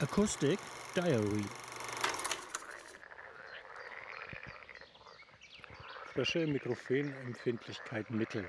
Acoustic Diary Frösche, Mikrofonempfindlichkeit Mittel.